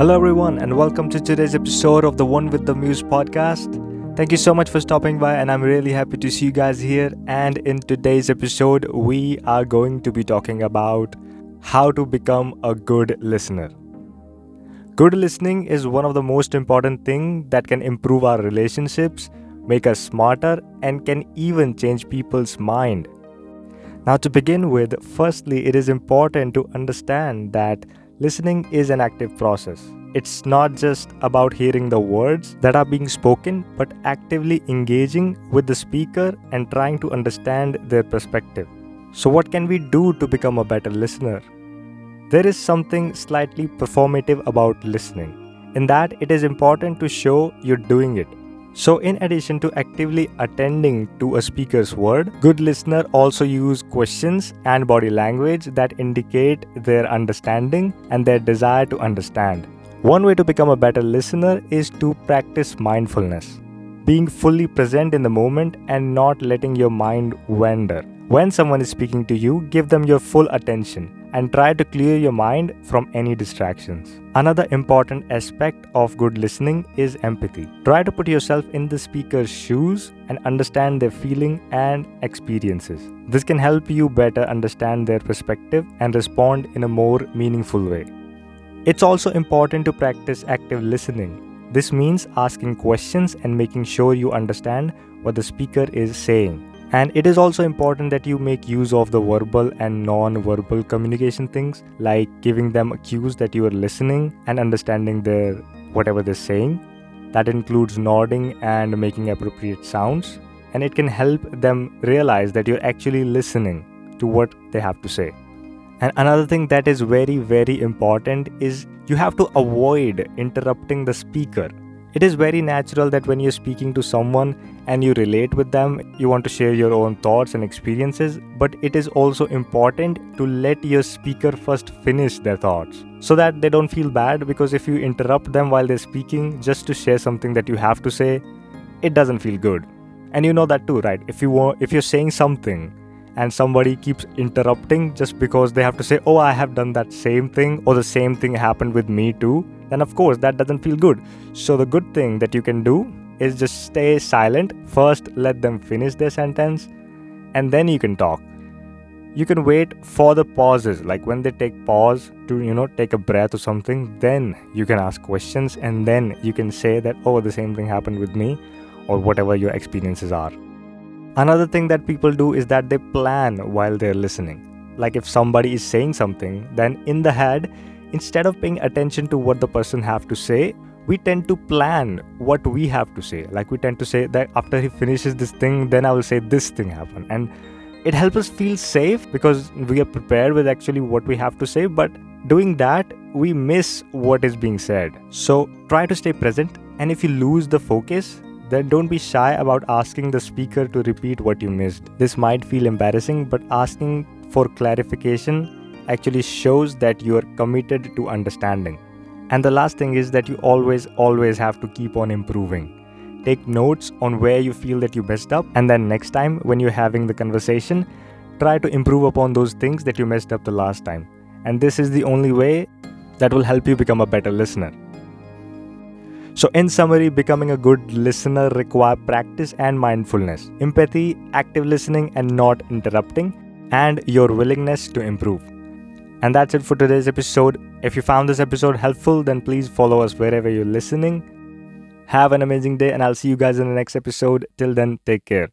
Hello, everyone, and welcome to today's episode of the One with the Muse podcast. Thank you so much for stopping by, and I'm really happy to see you guys here. And in today's episode, we are going to be talking about how to become a good listener. Good listening is one of the most important things that can improve our relationships, make us smarter, and can even change people's mind. Now, to begin with, firstly, it is important to understand that listening is an active process. It's not just about hearing the words that are being spoken, but actively engaging with the speaker and trying to understand their perspective. So, what can we do to become a better listener? There is something slightly performative about listening, in that it is important to show you're doing it. So, in addition to actively attending to a speaker's word, good listener also use questions and body language that indicate their understanding and their desire to understand. One way to become a better listener is to practice mindfulness, being fully present in the moment and not letting your mind wander. When someone is speaking to you, give them your full attention and try to clear your mind from any distractions. Another important aspect of good listening is empathy. Try to put yourself in the speaker's shoes and understand their feeling and experiences. This can help you better understand their perspective and respond in a more meaningful way. It's also important to practice active listening. This means asking questions and making sure you understand what the speaker is saying. And it is also important that you make use of the verbal and non verbal communication things, like giving them cues that you are listening and understanding their whatever they're saying. That includes nodding and making appropriate sounds. And it can help them realize that you're actually listening to what they have to say. And another thing that is very, very important is you have to avoid interrupting the speaker. It is very natural that when you're speaking to someone and you relate with them, you want to share your own thoughts and experiences, but it is also important to let your speaker first finish their thoughts so that they don't feel bad because if you interrupt them while they're speaking just to share something that you have to say, it doesn't feel good. And you know that too, right? If you want if you're saying something and somebody keeps interrupting just because they have to say, Oh, I have done that same thing, or the same thing happened with me too, then of course that doesn't feel good. So, the good thing that you can do is just stay silent. First, let them finish their sentence, and then you can talk. You can wait for the pauses, like when they take pause to, you know, take a breath or something, then you can ask questions, and then you can say that, Oh, the same thing happened with me, or whatever your experiences are. Another thing that people do is that they plan while they're listening. Like if somebody is saying something, then in the head, instead of paying attention to what the person have to say, we tend to plan what we have to say. Like we tend to say that after he finishes this thing, then I will say this thing happened. And it helps us feel safe because we are prepared with actually what we have to say, but doing that, we miss what is being said. So try to stay present. And if you lose the focus, then don't be shy about asking the speaker to repeat what you missed. This might feel embarrassing, but asking for clarification actually shows that you are committed to understanding. And the last thing is that you always, always have to keep on improving. Take notes on where you feel that you messed up, and then next time when you're having the conversation, try to improve upon those things that you messed up the last time. And this is the only way that will help you become a better listener. So, in summary, becoming a good listener require practice and mindfulness, empathy, active listening and not interrupting, and your willingness to improve. And that's it for today's episode. If you found this episode helpful, then please follow us wherever you're listening. Have an amazing day, and I'll see you guys in the next episode. Till then, take care.